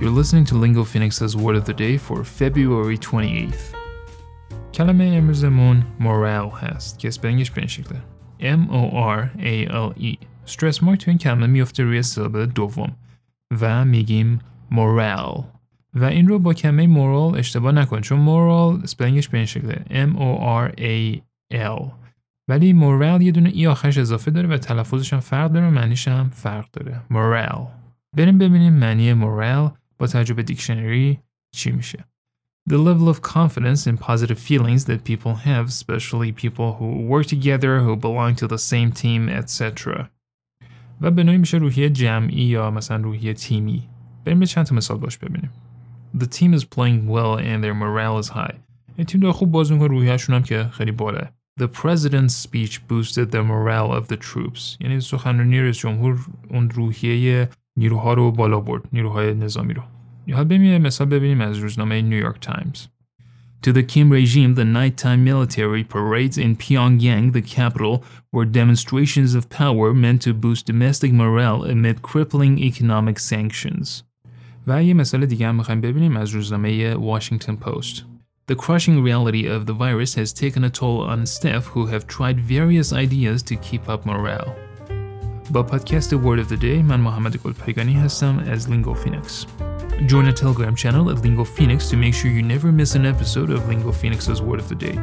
You're listening to Lingo Phoenix's Word of the Day for February 28th. کلمه امروزمون morale هست که اسپلینگش به این شکله M-O-R-A-L-E استرس مارک تو این کلمه میفته روی سیلابل دوم و میگیم morale و این رو با کلمه moral اشتباه نکن چون moral اسپلینگش به این شکله M-O-R-A-L ولی morale یه دونه ای آخرش اضافه داره و تلفظش هم فرق داره و معنیش هم فرق داره morale. بریم ببینیم معنی morale با توجه به دیکشنری چی میشه the level of confidence and positive feelings that people have, especially people who work together, who belong to the same team, etc. و به نوعی میشه روحیه جمعی یا مثلا روحیه تیمی. بریم به چند تا مثال باش ببینیم. The team is playing well and their morale is high. این تیم داره خوب بازی میکنه روحیهشون هم که خیلی باله. The president's speech boosted the morale of the troops. یعنی سخنرانی رئیس جمهور اون روحیه نیروها رو بالا برد، نیروهای نظامی رو. حالا بریم مثال ببینیم از روزنامه نیویورک تایمز. To the Kim regime, the nighttime military parades in Pyongyang, the capital, were demonstrations of power meant to boost domestic morale amid crippling economic sanctions. و یه مثال دیگه هم میخوایم ببینیم از روزنامه Washington Post. The crushing reality of the virus has taken a toll on staff who have tried various ideas to keep up morale. با پادکست Word of the Day من محمد گلپایگانی هستم از Lingo Phoenix. Join our Telegram channel at Lingo Phoenix to make sure you never miss an episode of Lingo Phoenix's Word of the Day.